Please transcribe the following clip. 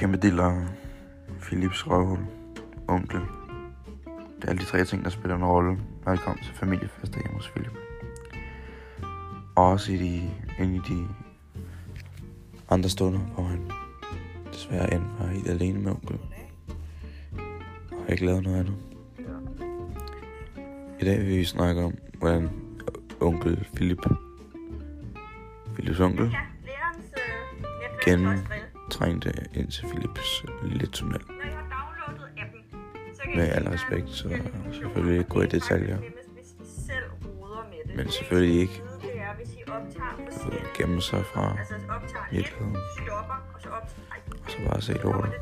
Kæmpe diller, Philips røvhul, onkel. Det er alle de tre ting, der spiller en rolle, når det kommer til familiefester hjemme hos Philip. Og også i de, inde i de andre stunder, hvor han desværre end var helt alene med onkel. Og ikke lavet noget andet. I dag vil vi snakke om, hvordan onkel Philip, Philips onkel, gennemtrængte ind til Philips lille tunnel. Med al respekt, så selvfølgelig ikke gå i detaljer. Men selvfølgelig ikke gemme sig fra virkeligheden. Og så bare se lortet.